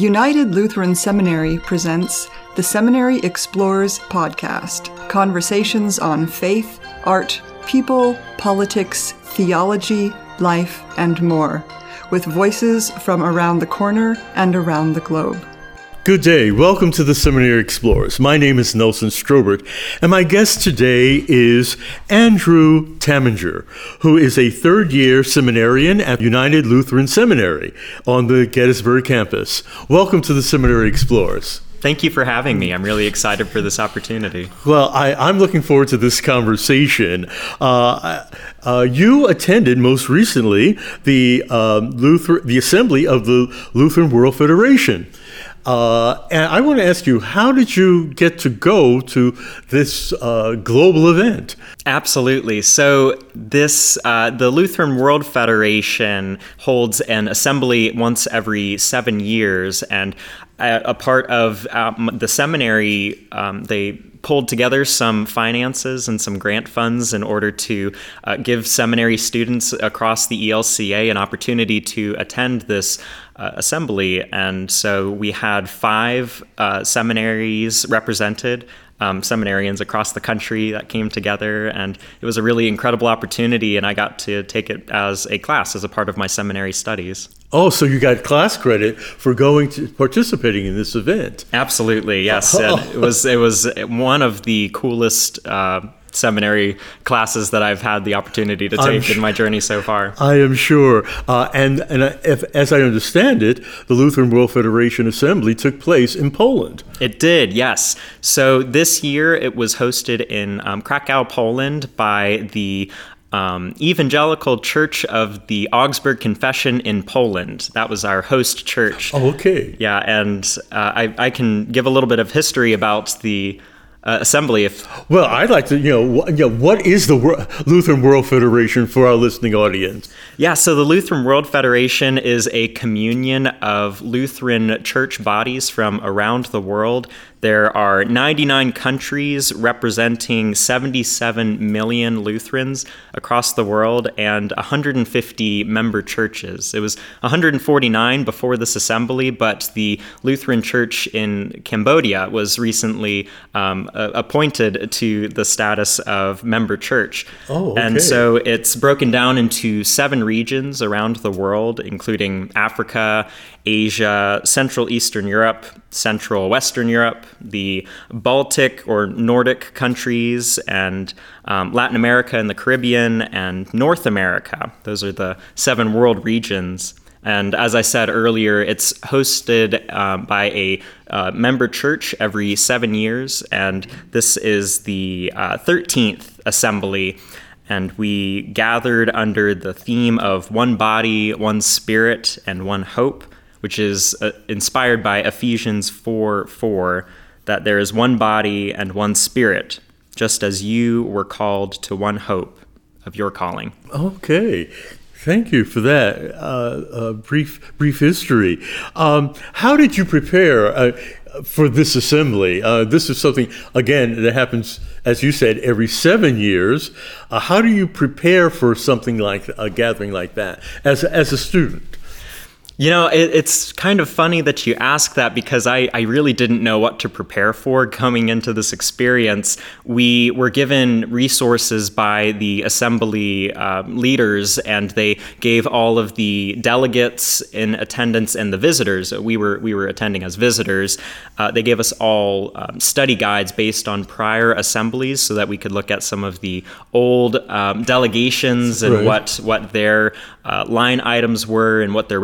United Lutheran Seminary presents the Seminary Explorers podcast conversations on faith, art, people, politics, theology, life, and more, with voices from around the corner and around the globe. Good day. Welcome to the Seminary Explorers. My name is Nelson Strobert, and my guest today is Andrew Taminger, who is a third year seminarian at United Lutheran Seminary on the Gettysburg campus. Welcome to the Seminary Explorers. Thank you for having me. I'm really excited for this opportunity. Well, I, am looking forward to this conversation. Uh, uh, you attended most recently the um, Luther, the assembly of the Lutheran World Federation. Uh, and I want to ask you, how did you get to go to this uh, global event? Absolutely. So, this uh, the Lutheran World Federation holds an assembly once every seven years, and a, part of um, the seminary, um, they pulled together some finances and some grant funds in order to uh, give seminary students across the ELCA an opportunity to attend this uh, assembly. And so we had five uh, seminaries represented um, seminarians across the country that came together, and it was a really incredible opportunity. And I got to take it as a class as a part of my seminary studies. Oh, so you got class credit for going to participating in this event? Absolutely, yes. it was it was one of the coolest. Uh, seminary classes that I've had the opportunity to take sh- in my journey so far. I am sure. Uh, and and if, as I understand it, the Lutheran World Federation Assembly took place in Poland. It did, yes. So this year it was hosted in um, Krakow, Poland by the um, Evangelical Church of the Augsburg Confession in Poland. That was our host church. Oh, okay. Yeah, and uh, I, I, can give a little bit of history about the uh, assembly. If well, I'd like to, you know, you know, what is the Lutheran World Federation for our listening audience? Yeah, so the Lutheran World Federation is a communion of Lutheran church bodies from around the world there are 99 countries representing 77 million Lutherans across the world and 150 member churches. It was 149 before this assembly, but the Lutheran Church in Cambodia was recently um, appointed to the status of member church. Oh, okay. And so it's broken down into seven regions around the world, including Africa Asia, Central Eastern Europe, Central Western Europe, the Baltic or Nordic countries, and um, Latin America and the Caribbean, and North America. Those are the seven world regions. And as I said earlier, it's hosted uh, by a uh, member church every seven years, and this is the uh, 13th assembly and we gathered under the theme of one body, one spirit, and one hope which is uh, inspired by Ephesians 4 4, that there is one body and one spirit, just as you were called to one hope of your calling. Okay. Thank you for that uh, uh, brief brief history. Um, how did you prepare uh, for this assembly? Uh, this is something again that happens, as you said, every seven years. Uh, how do you prepare for something like a gathering like that as as a student? You know, it, it's kind of funny that you ask that because I, I really didn't know what to prepare for coming into this experience. We were given resources by the assembly uh, leaders, and they gave all of the delegates in attendance and the visitors. We were we were attending as visitors. Uh, they gave us all um, study guides based on prior assemblies, so that we could look at some of the old um, delegations and right. what what their uh, line items were and what their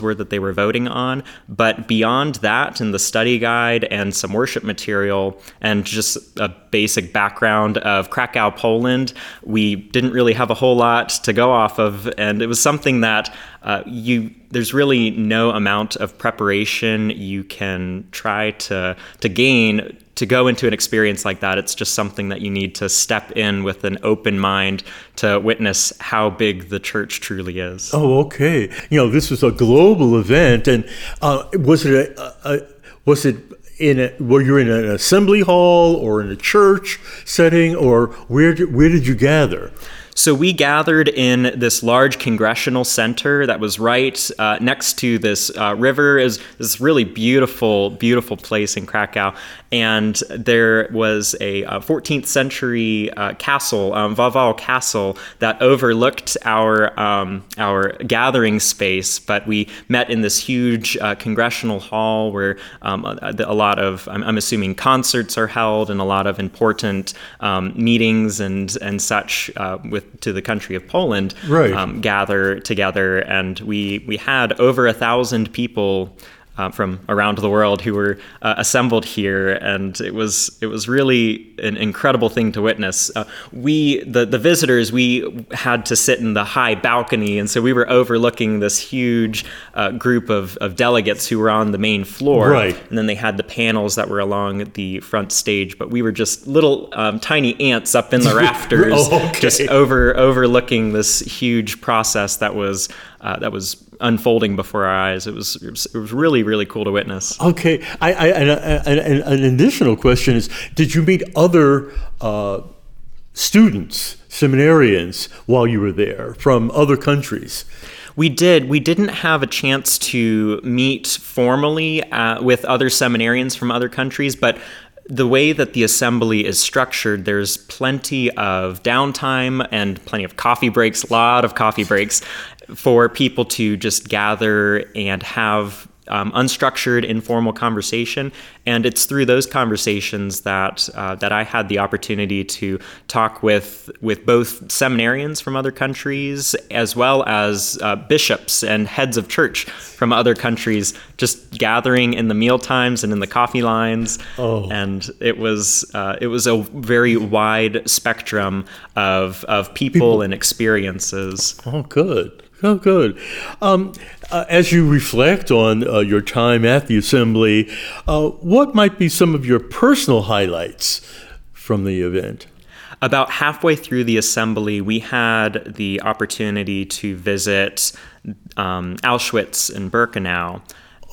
were that they were voting on. But beyond that, in the study guide and some worship material and just a basic background of Krakow, Poland, we didn't really have a whole lot to go off of. And it was something that uh, you there's really no amount of preparation you can try to to gain to go into an experience like that, it's just something that you need to step in with an open mind to witness how big the church truly is. Oh, okay. You know, this was a global event, and uh, was it a, a, was it in a, were you in an assembly hall or in a church setting, or where did, where did you gather? So we gathered in this large congressional center that was right uh, next to this uh, river. Is this really beautiful, beautiful place in Krakow, and there was a, a 14th century uh, castle, um, Wawel Castle, that overlooked our um, our gathering space. But we met in this huge uh, congressional hall where um, a, a, lot of I'm, I'm, assuming concerts are held and a lot of important um, meetings and and such uh, with to the country of Poland right. Um, gather together, and we we had over a thousand people uh, from around the world who were uh, assembled here, and it was it was really an incredible thing to witness. Uh, we the the visitors we had to sit in the high balcony, and so we were overlooking this huge uh, group of, of delegates who were on the main floor, right. and then they had the panels that were along the front stage. But we were just little um, tiny ants up in the rafters, oh, okay. just over overlooking this huge process that was uh, that was unfolding before our eyes. It was, it was, it was really really cool to witness. Okay, I, I and, and, and, an additional question is: Did you meet other uh, students, seminarians, while you were there from other countries? We did. We didn't have a chance to meet formally uh, with other seminarians from other countries, but the way that the assembly is structured, there's plenty of downtime and plenty of coffee breaks, a lot of coffee breaks for people to just gather and have um, unstructured, informal conversation, and it's through those conversations that uh, that I had the opportunity to talk with with both seminarians from other countries as well as uh, bishops and heads of church from other countries, just gathering in the meal times and in the coffee lines. Oh. and it was uh, it was a very wide spectrum of of people, people. and experiences. Oh, good. Oh, good. Um, uh, as you reflect on uh, your time at the assembly, uh, what might be some of your personal highlights from the event? About halfway through the assembly, we had the opportunity to visit um, Auschwitz and Birkenau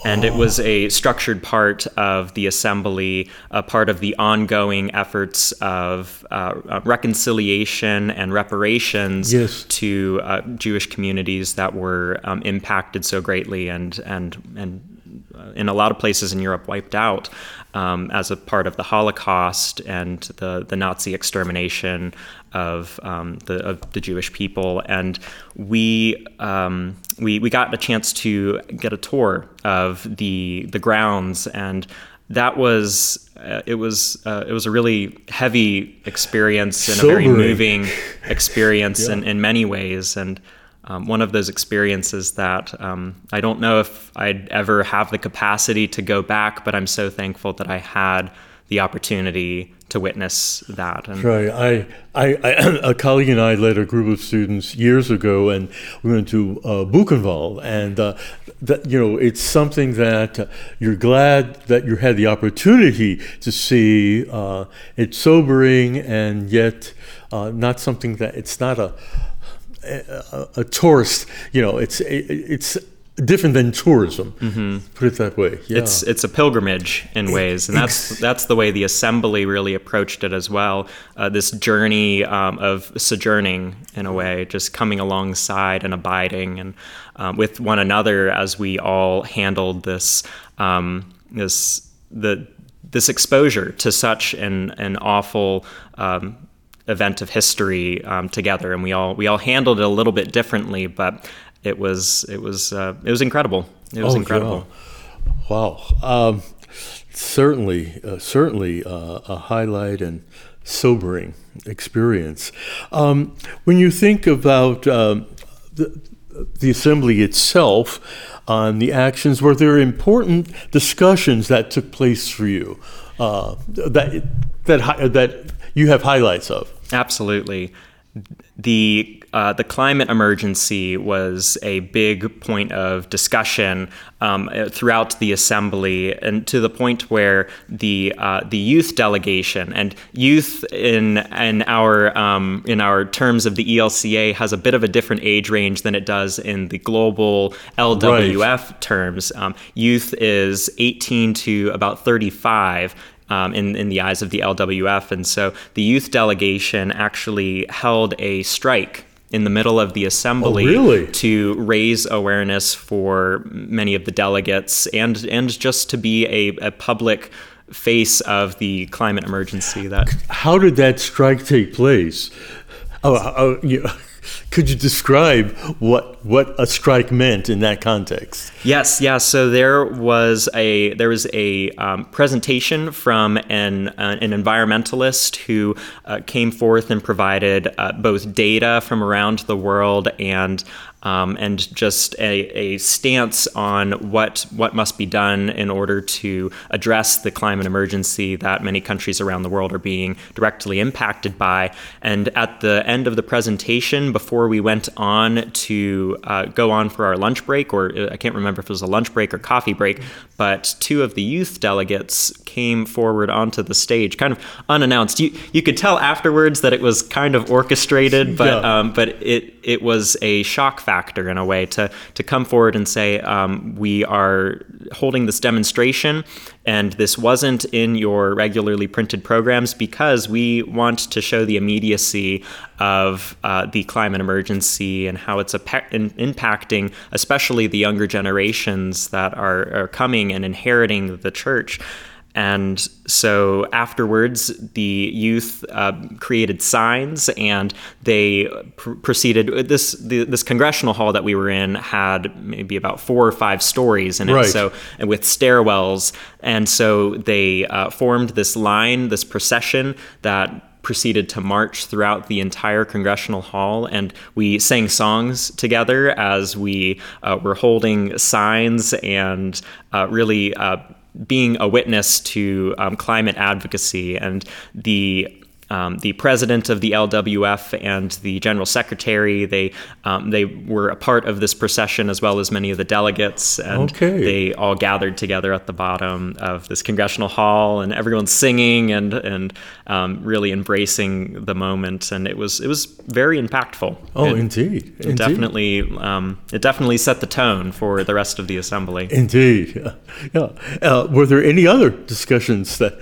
and it was a structured part of the assembly, a part of the ongoing efforts of uh, uh, reconciliation and reparations yes. to uh, Jewish communities that were um, impacted so greatly and and and uh, in a lot of places in Europe wiped out um, as a part of the Holocaust and the the Nazi extermination of um, the of the Jewish people, and we um, we we got a chance to get a tour of the the grounds, and that was uh, it was uh, it was a really heavy experience and Sobering. a very moving experience yeah. in, in many ways, and. Um, one of those experiences that um, I don't know if I'd ever have the capacity to go back, but I'm so thankful that I had the opportunity to witness that. And right. I, I, I, a colleague and I led a group of students years ago, and we went to uh, Buchenwald, and uh, that you know it's something that uh, you're glad that you had the opportunity to see. Uh, it's sobering, and yet uh, not something that it's not a a, a tourist. You know, it's it's different than tourism. Mm-hmm. Put it that way. Yeah. It's it's a pilgrimage in ways, and that's that's the way the assembly really approached it as well. Uh, this journey um, of sojourning in a way, just coming alongside and abiding and um, with one another as we all handled this um, this the this exposure to such an an awful um, event of history um, together, and we all we all handled it a little bit differently, but it was it was uh, it was incredible. It was oh, incredible. Yeah. Wow. Um, certainly, uh, certainly uh, a highlight and sobering experience. Um, when you think about um, the, the assembly itself, on the actions, were there important discussions that took place for you uh, that that that you have highlights of? Absolutely. The uh, the climate emergency was a big point of discussion um, throughout the assembly, and to the point where the uh, the youth delegation and youth in in our um, in our terms of the ELCA has a bit of a different age range than it does in the global LWF right. terms. Um, youth is 18 to about 35 um, in, in the eyes of the LWF. And so the youth delegation actually held a strike in the middle of the assembly oh, really? to raise awareness for many of the delegates and and just to be a, a public face of the climate emergency that how did that strike take place oh, oh you, could you describe what what a strike meant in that context? Yes, yes. So there was a there was a um, presentation from an uh, an environmentalist who uh, came forth and provided uh, both data from around the world and um, and just a, a stance on what what must be done in order to address the climate emergency that many countries around the world are being directly impacted by. And at the end of the presentation, before we went on to uh, go on for our lunch break, or uh, I can't remember if it was a lunch break or coffee break, but two of the youth delegates came forward onto the stage, kind of unannounced. You you could tell afterwards that it was kind of orchestrated, but yeah. um, but it it was a shock factor in a way to to come forward and say um, we are holding this demonstration and this wasn't in your regularly printed programs because we want to show the immediacy of uh, the climate emergency and how it's in- impacting especially the younger generations that are, are coming and inheriting the church and so afterwards, the youth uh, created signs, and they pr- proceeded. This the, this congressional hall that we were in had maybe about four or five stories in it. Right. So and with stairwells, and so they uh, formed this line, this procession that proceeded to march throughout the entire congressional hall, and we sang songs together as we uh, were holding signs and uh, really uh, being a witness to um, climate advocacy and the um, the president of the LWF and the general secretary. They um, they were a part of this procession as well as many of the delegates, and okay. they all gathered together at the bottom of this congressional hall, and everyone's singing and and um, really embracing the moment, and it was it was very impactful. Oh, it, indeed, it indeed. definitely um, it definitely set the tone for the rest of the assembly. Indeed, yeah. yeah. Uh, were there any other discussions that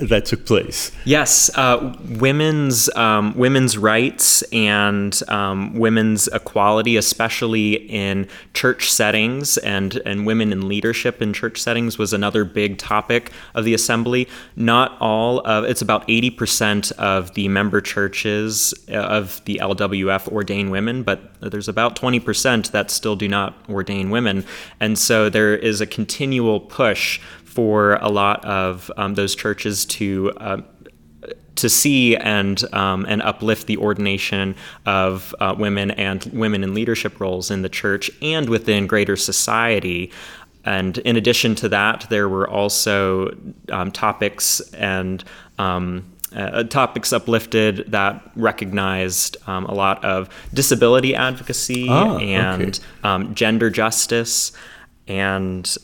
that took place? Yes. Uh, women's um, women's rights and um, women's equality, especially in church settings and and women in leadership in church settings, was another big topic of the assembly. Not all of it's about eighty percent of the member churches uh, of the LWF ordain women, but there's about twenty percent that still do not ordain women, and so there is a continual push for a lot of um, those churches to uh, to see and um, and uplift the ordination of uh, women and women in leadership roles in the church and within greater society. And in addition to that, there were also um, topics and um, uh, topics uplifted that recognized um, a lot of disability advocacy ah, and okay. Um, gender justice and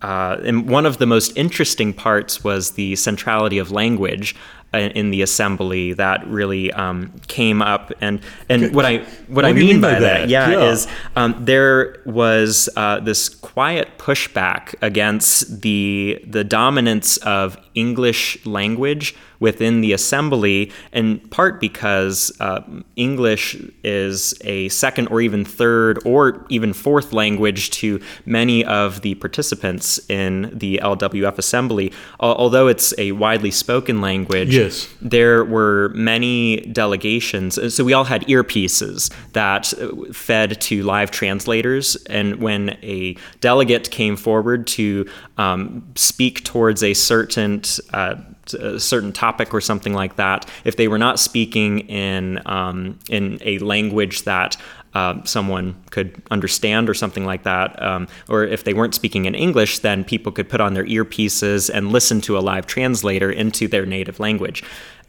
uh, and one of the most interesting parts was the centrality of language in the assembly that really um, came up and and okay. what I what, what I mean, by that, that yeah, yeah. is um, there was uh, this quiet pushback against the the dominance of English language within the assembly, in part because uh, English is a second or even third or even fourth language to many of the participants in the LWF assembly. Although it's a widely spoken language, yes. there were many delegations. So we all had earpieces that fed to live translators, and when a delegate came forward to um, speak towards a certain uh, a certain topic or something like that, if they were not speaking in um, in a language that uh, someone could understand or something like that, um, or if they weren't speaking in English, then people could put on their earpieces and listen to a live translator into their native language.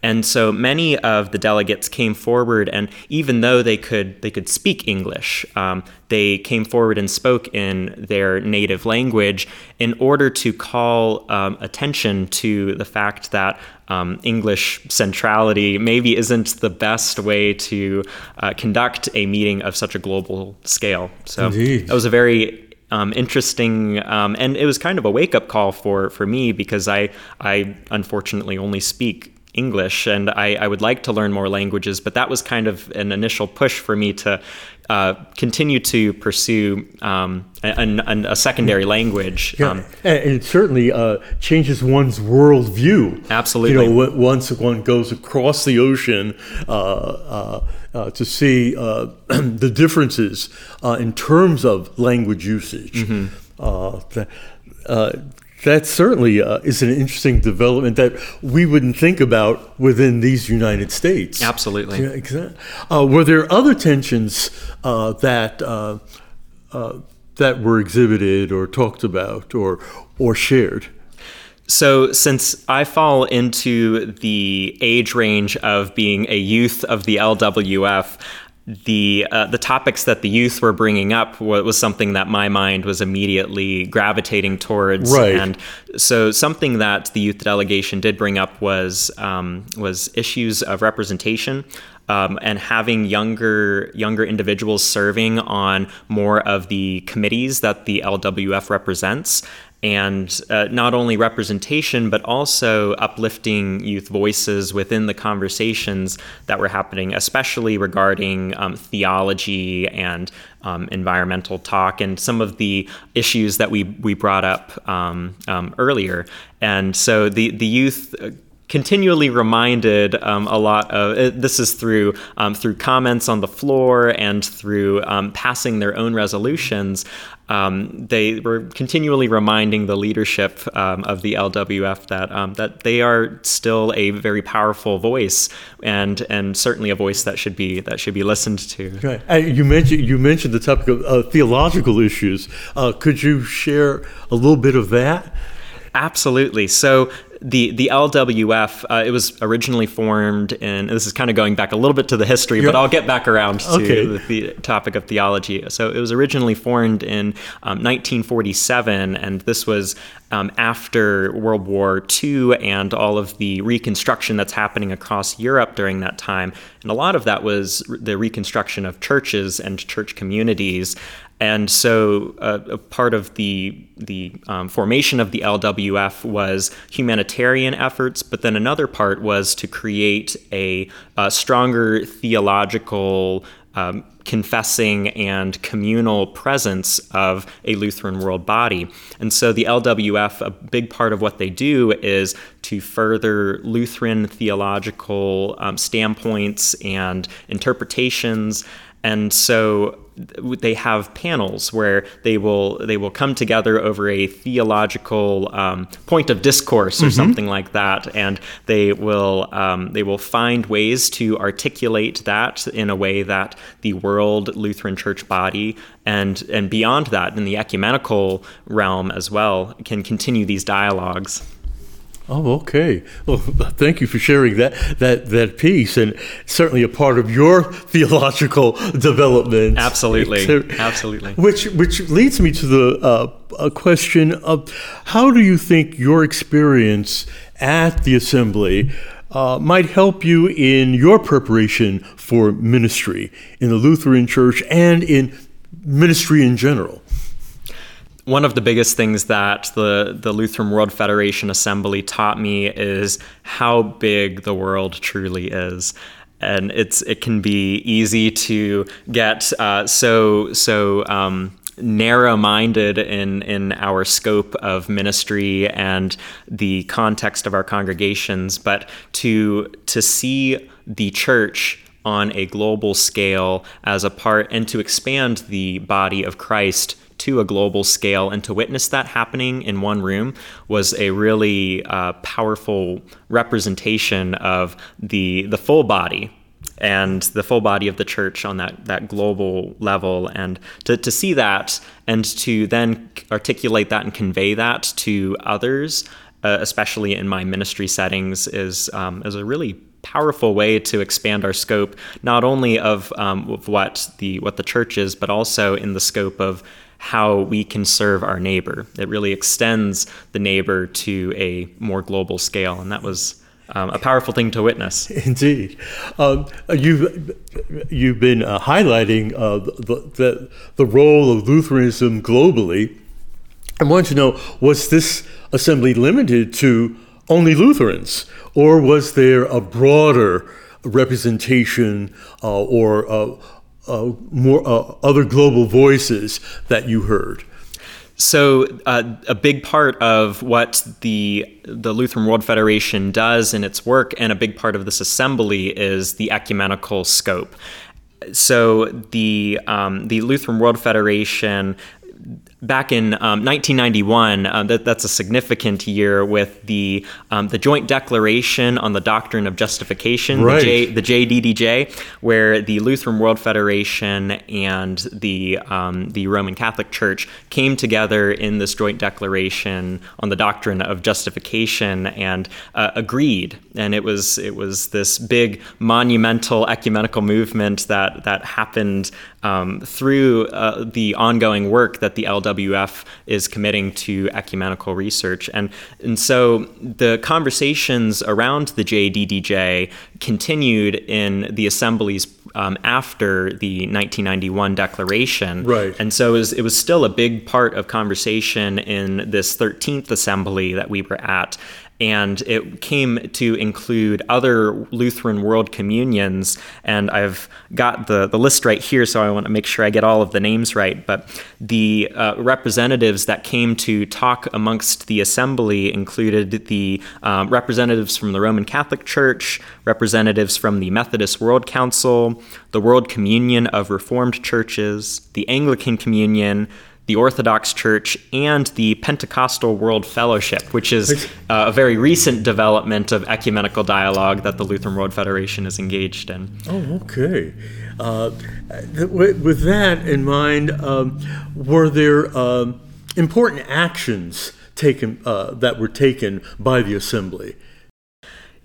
And so many of the delegates came forward, and even though they could they could speak English, um, they came forward and spoke in their native language in order to call um, attention to the fact that um, English centrality maybe isn't the best way to uh, conduct a meeting of such a global scale. So Indeed. that was a very um, interesting, um, and it was kind of a wake up call for for me because I I unfortunately only speak English, and I, I, would like to learn more languages, but that was kind of an initial push for me to uh, continue to pursue um, a, a, secondary language. Yeah. Um, and it certainly uh, changes one's worldview. Absolutely. You know, once one goes across the ocean uh, uh, uh to see uh, the differences in terms of language usage. Mm-hmm. That, that certainly uh, is an interesting development that we wouldn't think about within these United States. Absolutely. Yeah, exactly. Uh, were there other tensions uh, that uh, uh, that were exhibited or talked about or or shared? So, since I fall into the age range of being a youth of the LWF, the uh, the topics that the youth were bringing up was, was, something that my mind was immediately gravitating towards. Right. And so something that the youth delegation did bring up was um, was issues of representation. Um, and having younger younger individuals serving on more of the committees that the LWF represents, and uh, not only representation, but also uplifting youth voices within the conversations that were happening, especially regarding um, theology and um, environmental talk and some of the issues that we, we brought up um, um earlier. And so the, the youth uh, continually reminded um, a lot of uh, this is through um, through comments on the floor and through um, passing their own resolutions. Um, they were continually reminding the leadership um, of the LWF that um, that they are still a very powerful voice and and certainly a voice that should be that should be listened to. Right. Uh, you mentioned you mentioned the topic of uh, theological issues. Uh, could you share a little bit of that? Absolutely. So the the LWF uh, it was originally formed in this is kind of going back a little bit to the history, but I'll get back around to okay. the, the, topic of theology. So it was originally formed in um, 1947, and this was um, after World War II and all of the reconstruction that's happening across Europe during that time. And a lot of that was the reconstruction of churches and church communities. And so, uh, a part of the the um, formation of the LWF was humanitarian efforts, but then another part was to create a, a stronger theological. Um, confessing and communal presence of a Lutheran world body. And so the LWF, a big part of what they do is to further Lutheran theological um, standpoints and interpretations. And so they have panels where they will they will come together over a theological um, point of discourse or mm-hmm. something like that, and they will um, they will find ways to articulate that in a way that the world Lutheran Church body and and beyond that in the ecumenical realm as well can continue these dialogues. Oh, okay. Well, thank you for sharing that that that piece, and certainly a part of your theological development. Absolutely, absolutely. Which which leads me to the uh, a question of how do you think your experience at the assembly uh, might help you in your preparation for ministry in the Lutheran Church and in ministry in general? One of the biggest things that the, the Lutheran World Federation Assembly taught me is how big the world truly is. And it's it can be easy to get uh, so so um, narrow-minded in in our scope of ministry and the context of our congregations, but to to see the church on a global scale as a part and to expand the body of Christ to a global scale. And to witness that happening in one room was a really uh, powerful representation of the the full body and the full body of the church on that that global level. And to, to see that and to then articulate that and convey that to others uh, especially in my ministry settings is um, is a really powerful way to expand our scope not only of, um, of what the what the church is but also in the scope of how we can serve our neighbor. It really extends the neighbor to a more global scale, and that was um, a powerful thing to witness. Indeed, um, you've you've been uh, highlighting uh, the, the the role of Lutheranism globally. I want to know was this assembly limited to only Lutherans, or was there a broader representation uh, or uh, more uh, other global voices that you heard? So, uh, a big part of what the the Lutheran World Federation does in its work, and a big part of this assembly, is the ecumenical scope. So, the um, the Lutheran World Federation back in um, 1991, uh, that, that's a significant year with the um, the Joint Declaration on the Doctrine of Justification, right. the, J, the JDDJ, where the Lutheran World Federation and the um, the Roman Catholic Church came together in this joint declaration on the doctrine of justification and uh, agreed. And it was it was this big monumental ecumenical movement that that happened um, through uh, the ongoing work that the LWF is committing to ecumenical research. And, and so the conversations around the JDDJ continued in the assemblies um, after the 1991 declaration. Right. And so it was, it was still a big part of conversation in this 13th assembly that we were at and it came to include other Lutheran World Communions. And I've got the, the list right here, so I want to make sure I get all of the names right. But the uh, representatives that came to talk amongst the assembly included the um, representatives from the Roman Catholic Church, representatives from the Methodist World Council, the World Communion of Reformed Churches, the Anglican Communion, the Orthodox Church, and the Pentecostal World Fellowship, which is uh, a very recent development of ecumenical dialogue that the Lutheran World Federation is engaged in. Oh, okay. Uh, with that in mind, um, were there um, important actions taken uh, that were taken by the assembly?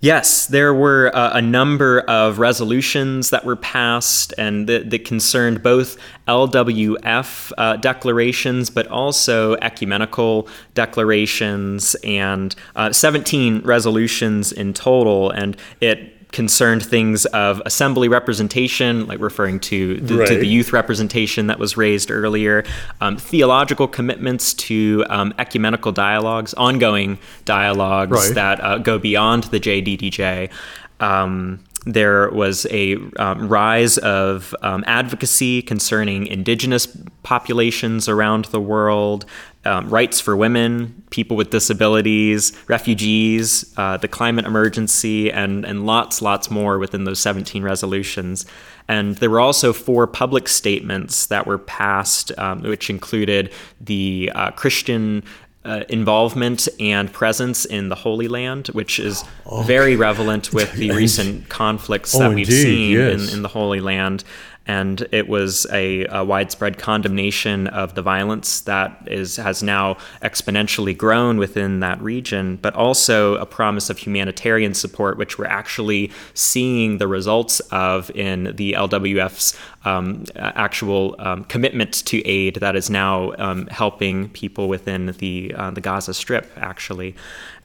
Yes, there were uh, a number of resolutions that were passed and that, that concerned both LWF uh, declarations, but also ecumenical declarations, and uh, 17 resolutions in total. And it concerned things of assembly representation, like referring to the, right. to the youth representation that was raised earlier, um, theological commitments to um, ecumenical dialogues, ongoing dialogues right. that uh, go beyond the JDDJ. Um, there was a um, rise of um, advocacy concerning indigenous populations around the world, um, rights for women, people with disabilities, refugees, uh, the climate emergency, and, and lots, lots more within those 17 resolutions. And there were also four public statements that were passed, um, which included the uh, Christian uh, involvement and presence in the Holy Land, which is okay. very relevant with the recent conflicts oh, that we've indeed, seen yes. in, in the Holy Land and it was a, a, widespread condemnation of the violence that is has now exponentially grown within that region, but also a promise of humanitarian support, which we're actually seeing the results of in the LWF's um, actual um, commitment to aid that is now um, helping people within the uh, the Gaza Strip, actually,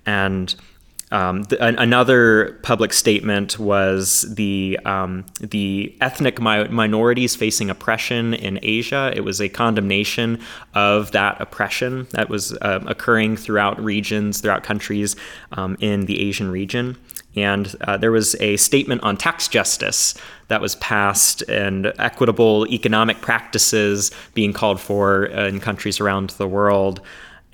and. Um, an, another public statement was the um, the ethnic mi- minorities facing oppression in Asia. It was a condemnation of that oppression that was uh, occurring throughout regions, throughout countries um, in the Asian region. And uh, there was a statement on tax justice that was passed and equitable economic practices being called for in countries around the world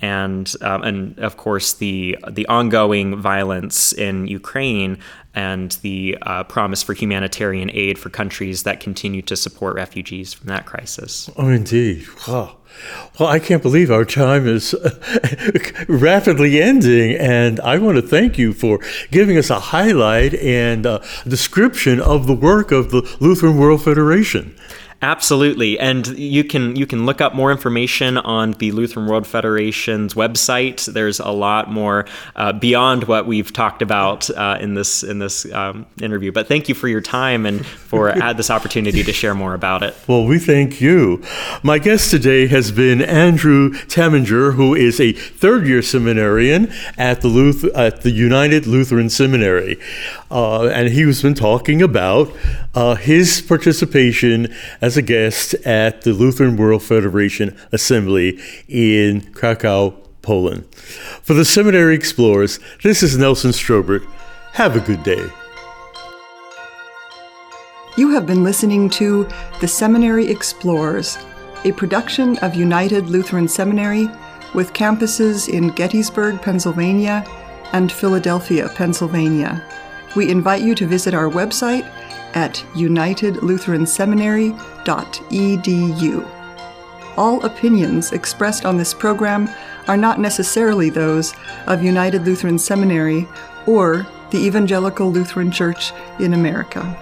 and um, and of course the the ongoing violence in Ukraine and the uh, promise for humanitarian aid for countries that continue to support refugees from that crisis. Oh, indeed! Wow. Well, I can't believe our time is rapidly ending, and I want to thank you for giving us a highlight and uh, description of the work of the Lutheran World Federation. Absolutely, and you can you can look up more information on the Lutheran World Federation's website. There's a lot more uh, beyond what we've talked about uh, in this in this um, interview. But thank you for your time and for add this opportunity to share more about it. Well, we thank you. My guest today has been Andrew Taminger, who is a third year seminarian at the Luth- at the United Lutheran Seminary, uh, and he's been talking about uh, his participation as a guest at the Lutheran World Federation Assembly in Krakow, Poland. For the Seminary Explorers, this is Nelson Strobert. Have a good day. You have been listening to The Seminary Explorers, a production of United Lutheran Seminary with campuses in Gettysburg, Pennsylvania and Philadelphia, Pennsylvania. We invite you to visit our website at unitedlutheranseminary.edu. All opinions expressed on this program are not necessarily those of United Lutheran Seminary or the Evangelical Lutheran Church in America.